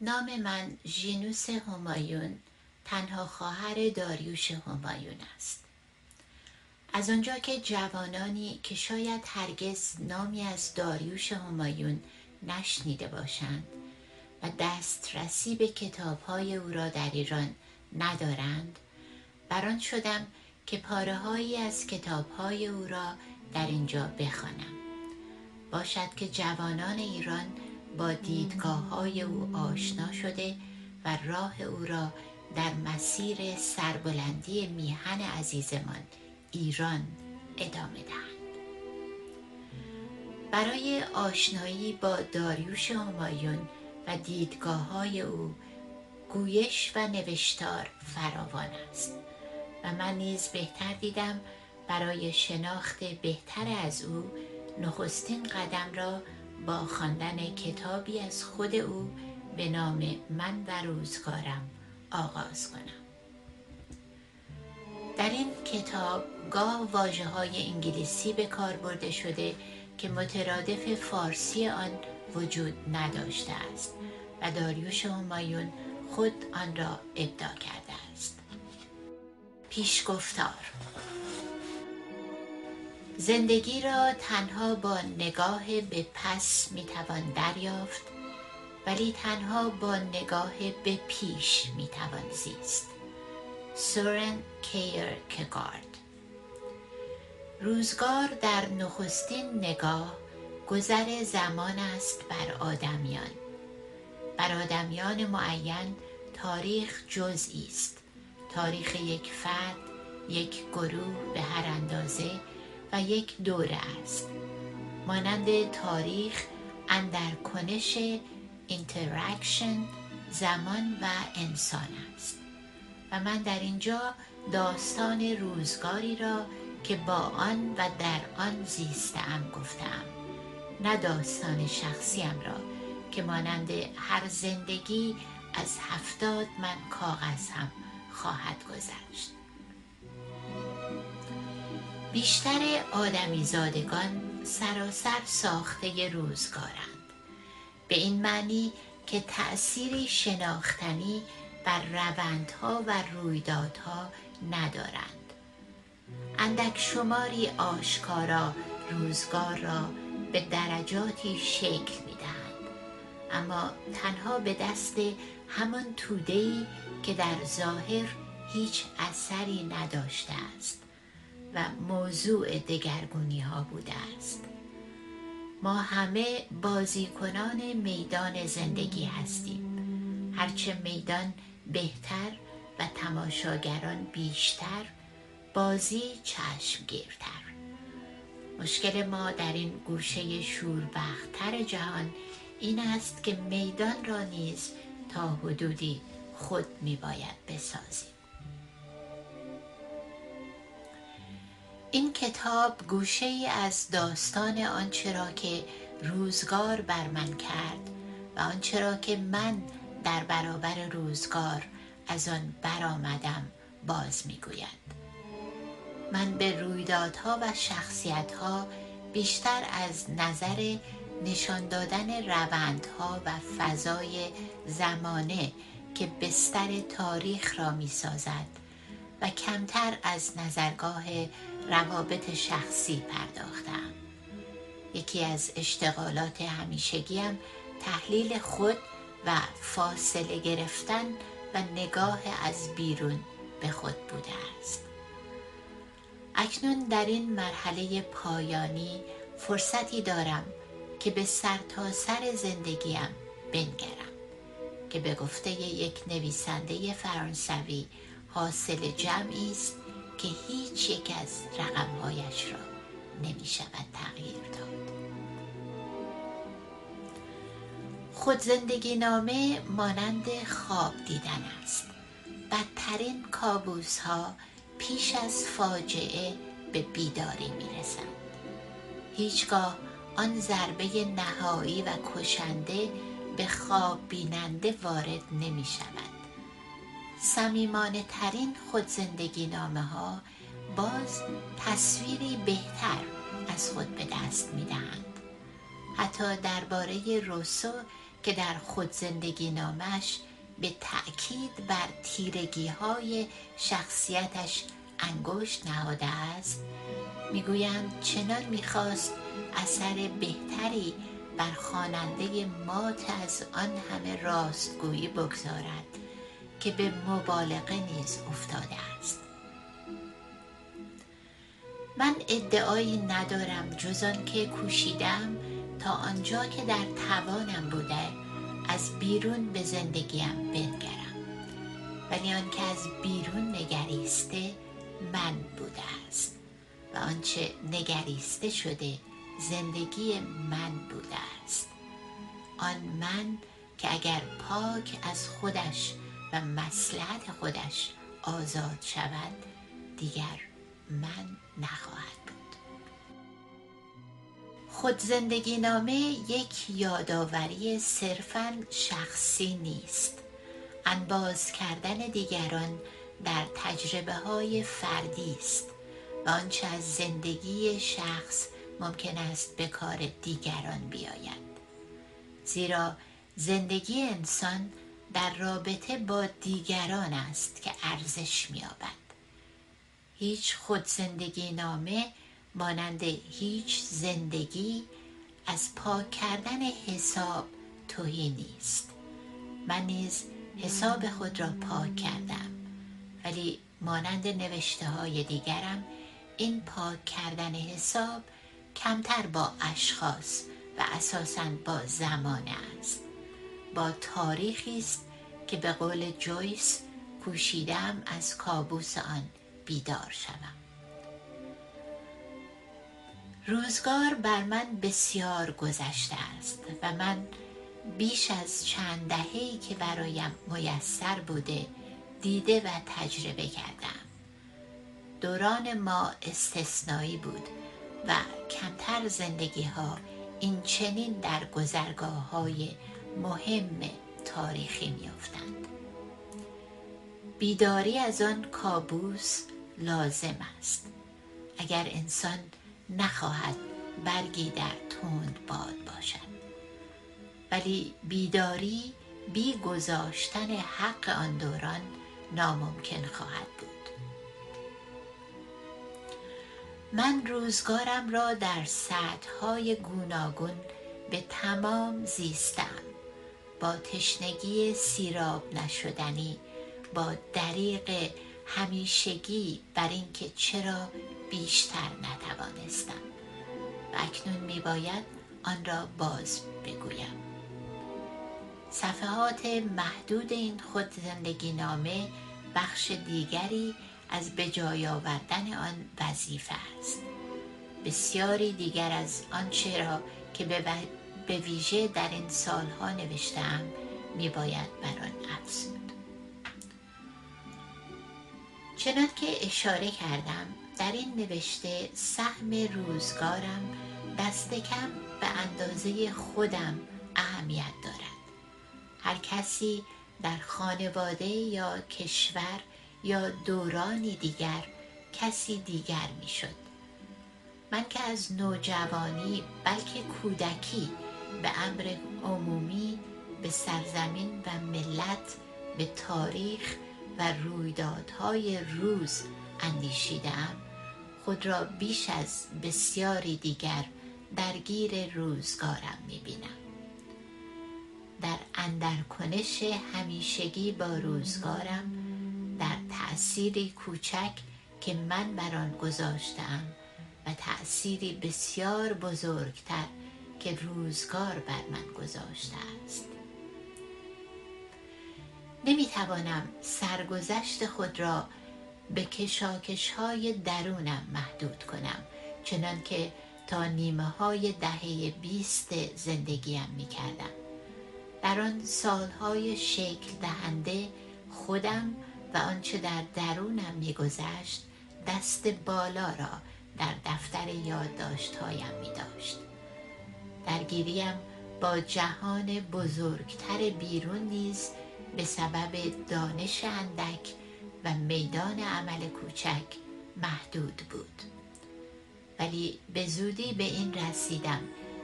نام من ژینوس همایون. تنها خواهر داریوش همایون است. از آنجا که جوانانی که شاید هرگز نامی از داریوش همایون نشنیده باشند و دسترسی به کتابهای او را در ایران ندارند بران شدم که پاره از کتابهای او را در اینجا بخوانم. باشد که جوانان ایران با دیدگاه های او آشنا شده و راه او را در مسیر سربلندی میهن عزیزمان ایران ادامه دهند. برای آشنایی با داریوش همایون و دیدگاه های او گویش و نوشتار فراوان است و من نیز بهتر دیدم برای شناخت بهتر از او نخستین قدم را با خواندن کتابی از خود او به نام من و روزگارم آغاز کنم. در این کتاب گاه واجه های انگلیسی به کار برده شده که مترادف فارسی آن وجود نداشته است و داریوش همایون خود آن را ابدا کرده است. پیشگفتار زندگی را تنها با نگاه به پس می‌توان دریافت ولی تنها با نگاه به پیش می‌توان زیست. سورن کگارد. روزگار در نخستین نگاه گذر زمان است بر آدمیان. بر آدمیان معین تاریخ جزئی است. تاریخ یک فرد یک گروه به هر اندازه و یک دوره است. مانند تاریخ اندرکنش interaction زمان و انسان است. و من در اینجا داستان روزگاری را که با آن و در آن زیستم گفتم. نه داستان شخصیم را که مانند هر زندگی از هفتاد من کاغذ هم خواهد گذشت. بیشتر آدمیزادگان سراسر ساخته روزگارند. به این معنی که تأثیری شناختنی بر روندها و رویدادها ندارند. اندک شماری آشکارا روزگار را به درجاتی شکل می‌دهند. اما تنها به دست همان توده‌ای که در ظاهر هیچ اثری نداشته است. و موضوع دگرگونی ها بوده است. ما همه بازیکنان میدان زندگی هستیم. هرچه میدان بهتر و تماشاگران بیشتر بازی چشمگیرتر. مشکل ما در این گوشه شوربختتر جهان این است که میدان را نیز تا حدودی خود می باید بسازیم. این کتاب گوشه ای از داستان آنچه را که روزگار بر من کرد و آنچه را که من در برابر روزگار از آن برآمدم باز می‌گوید. من به رویدادها و شخصیتها بیشتر از نظر نشان دادن روندها و فضای زمانه که بستر تاریخ را می سازد و کمتر از نظرگاه روابط شخصی پرداختم. یکی از اشتغالات همیشگیم تحلیل خود و فاصله گرفتن و نگاه از بیرون به خود بوده است. اکنون در این مرحله پایانی فرصتی دارم که به سرتاسر سر زندگیم بنگرم که به گفته یک نویسنده فرانسوی حاصل جمعی است که هیچ یک از رقمهایش را نمی شود تغییر داد. خود زندگی نامه مانند خواب دیدن است. بدترین کابوس ها پیش از فاجعه به بیداری می رسند هیچگاه آن ضربه نهایی و کشنده به خواب بیننده وارد نمی شود سمیمانه ترین خود زندگی نامه ها باز تصویری بهتر از خود به دست می دهند. حتی درباره روسو که در خود زندگی نامش به تأکید بر تیرگی های شخصیتش انگشت نهاده است می‌گویند چنان می‌خواست اثر بهتری بر خواننده مات از آن همه راستگویی بگذارد که به مبالغه نیز افتاده است. من ادعایی ندارم جز که کوشیدم تا آنجا که در توانم بوده از بیرون به زندگیم بنگرم. ولی آنکه از بیرون نگریسته من بوده است و آنچه نگریسته شده زندگی من بوده است. آن من که اگر پاک از خودش و مسلحت خودش آزاد شود دیگر من نخواهد بود. خود زندگی نامه یک یادآوری صرفا شخصی نیست. انباز کردن دیگران در تجربه های فردی است و آنچه از زندگی شخص ممکن است به کار دیگران بیاید. زیرا زندگی انسان در رابطه با دیگران است که ارزش مییابد. هیچ خود زندگی نامه مانند هیچ زندگی از پاک کردن حساب توهی نیست. من نیز حساب خود را پاک کردم ولی مانند نوشته های دیگرم این پاک کردن حساب کمتر با اشخاص و اساسا با زمان است. با تاریخی است که به قول جویس کوشیدم از کابوس آن بیدار شوم. روزگار بر من بسیار گذشته است و من بیش از چند دههی که برایم میسر بوده دیده و تجربه کردم. دوران ما استثنایی بود و کمتر زندگی ها این چنین در گذرگاه های مهم تاریخی میافتند. بیداری از آن کابوس لازم است. اگر انسان نخواهد برگی در تند باد باشد. ولی بیداری بی گذاشتن حق آن دوران ناممکن خواهد بود. من روزگارم را در سطحهای گوناگون به تمام زیستم با تشنگی سیراب نشدنی با دریق همیشگی بر اینکه چرا بیشتر نتوانستم. و اکنون میباید آن را باز بگویم. صفحات محدود این خود زندگی نامه بخش دیگری از به جای آوردن آن وظیفه است. بسیاری دیگر از آنچه را که به ویژه در این سالها نوشتم می باید بر آن افزود چنان که اشاره کردم در این نوشته سهم روزگارم دست کم به اندازه خودم اهمیت دارد. هر کسی در خانواده یا کشور یا دورانی دیگر کسی دیگر می‌شد. من که از نوجوانی بلکه کودکی به امر عمومی به سرزمین و ملت به تاریخ و رویدادهای روز اندیشیدم خود را بیش از بسیاری دیگر درگیر روزگارم می‌بینم. در اندرکنش همیشگی با روزگارم در تأثیری کوچک که من بر آن گذاشتم و تأثیری بسیار بزرگتر که روزگار بر من گذاشته است نمی‌توانم سرگذشت خود را به کشاکش های درونم محدود کنم چنان که تا نیمه های دهه بیست زندگیم می کردم. در آن سالهای شکل دهنده خودم و آنچه در درونم میگذشت دست بالا را در دفتر یادداشتهایم می درگیریم با جهان بزرگتر بیرون نیز به سبب دانش اندک و میدان عمل کوچک محدود بود. ولی به زودی به این رسیدم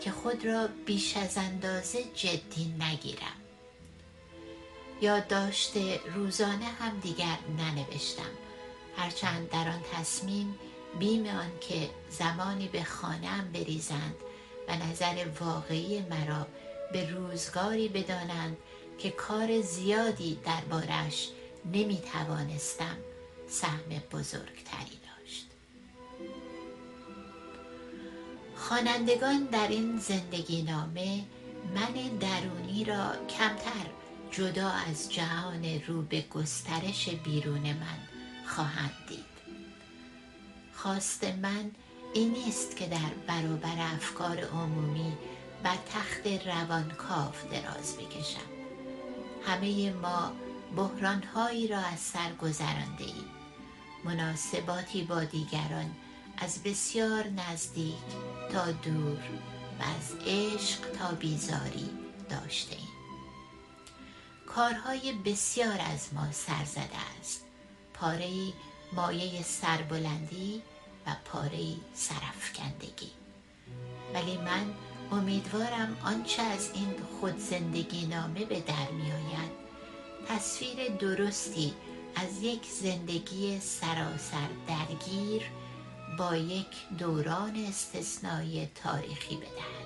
که خود را بیش از اندازه جدی نگیرم. یادداشت روزانه هم دیگر ننوشتم. هرچند در آن تصمیم بیم آن که زمانی به خانهام بریزند و نظر واقعی مرا به روزگاری بدانند که کار زیادی دربارش نمی توانستم سهم بزرگتری داشت. خوانندگان در این زندگی نامه من درونی را کمتر جدا از جهان رو به گسترش بیرون من خواهند دید. خواست من این نیست که در برابر افکار عمومی بر تخت روانکاو دراز بکشم. همه ما بحرانهایی را از سر گذرانده ایم مناسباتی با دیگران از بسیار نزدیک تا دور و از عشق تا بیزاری داشته ایم کارهای بسیار از ما سر زده است. پاره مایه سربلندی و پاره سرفکندگی ولی من امیدوارم آنچه از این خود زندگی نامه به در می آید تصویر درستی از یک زندگی سراسر درگیر با یک دوران استثنایی تاریخی بدهد.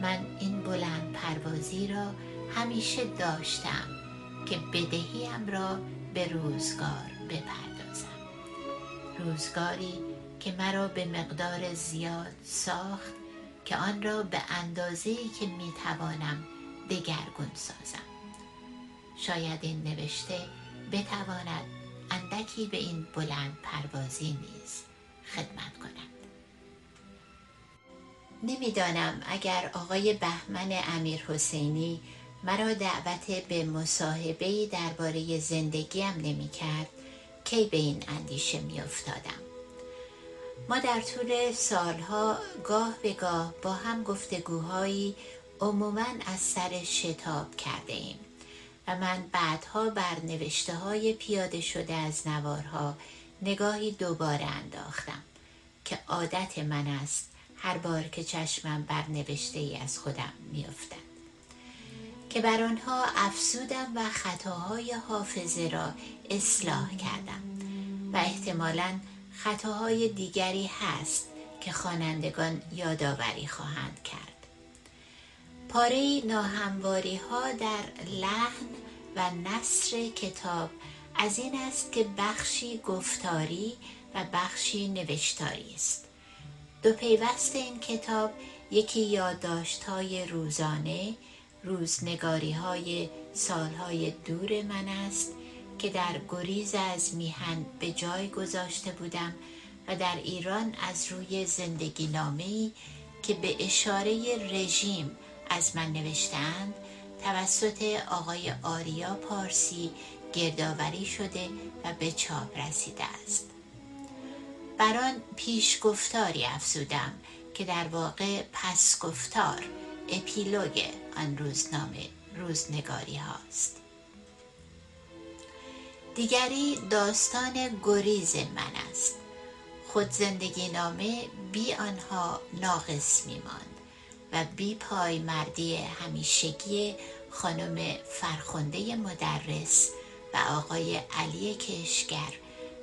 من این بلند پروازی را همیشه داشتم که بدهیم را به روزگار بپردازم. روزگاری که مرا به مقدار زیاد ساخت که آن را به اندازه‌ای که می‌توانم دگرگون سازم. شاید این نوشته بتواند اندکی به این بلند پروازی نیز خدمت کند. نمی‌دانم اگر آقای بهمن امیر حسینی مرا دعوت به مصاحبه درباره زندگیم نمی کرد کی به این اندیشه می افتادم. ما در طول سالها گاه به گاه با هم گفتگوهایی عموما از سر شتاب کرده ایم و من بعدها بر نوشته های پیاده شده از نوارها نگاهی دوباره انداختم که عادت من است هر بار که چشمم بر نوشته ای از خودم میافتد که بر آنها افزودم و خطاهای حافظه را اصلاح کردم. و احتمالا خطاهای دیگری هست که خوانندگان یادآوری خواهند کرد. پاره ناهمواری ها در لحن و نصر کتاب از این است که بخشی گفتاری و بخشی نوشتاری است. دو پیوست این کتاب یکی یادداشت های روزانه روزنگاری های سالهای دور من است که در گریز از میهن به جای گذاشته بودم و در ایران از روی زندگی نامه‌ای که به اشاره رژیم از من نوشتند توسط آقای آریا پارسی گردآوری شده و به چاپ رسیده است. بر پیش گفتاری افزودم که در واقع پس گفتار اپیلوگ آن روزنامه روزنگاری هاست. دیگری داستان گریز من است. خود زندگی نامه بی آنها ناقص میماند و بی پای مردی همیشگی خانم فرخنده مدرس و آقای علی کشگر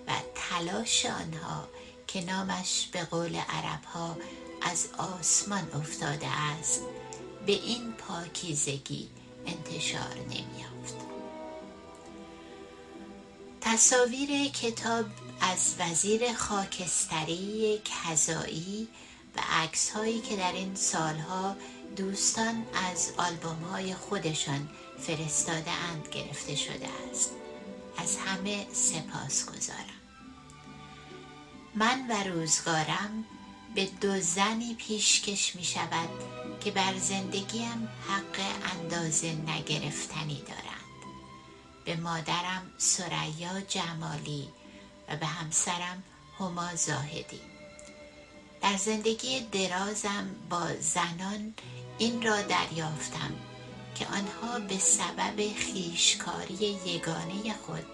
و تلاش آنها که نامش به قول عرب ها از آسمان افتاده است به این پاکیزگی انتشار نمیافت تصاویر کتاب از وزیر خاکستری کذایی و عکس هایی که در این سالها دوستان از آلبوم های خودشان فرستاده اند گرفته شده است. از همه سپاس گذارم من و روزگارم به دو زنی پیشکش می شود که بر زندگیم حق اندازه نگرفتنی دارند. به مادرم سریا جمالی و به همسرم هما زاهدی. در زندگی درازم با زنان این را دریافتم که آنها به سبب خیشکاری یگانه خود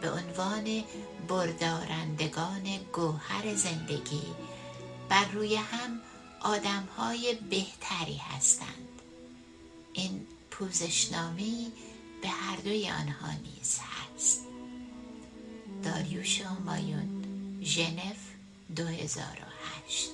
به عنوان بردارندگان گوهر زندگی بر روی هم آدم های بهتری هستند. این پوزشنامه به هر دوی آنها نیز هست. داریوش مایون ژنو 2008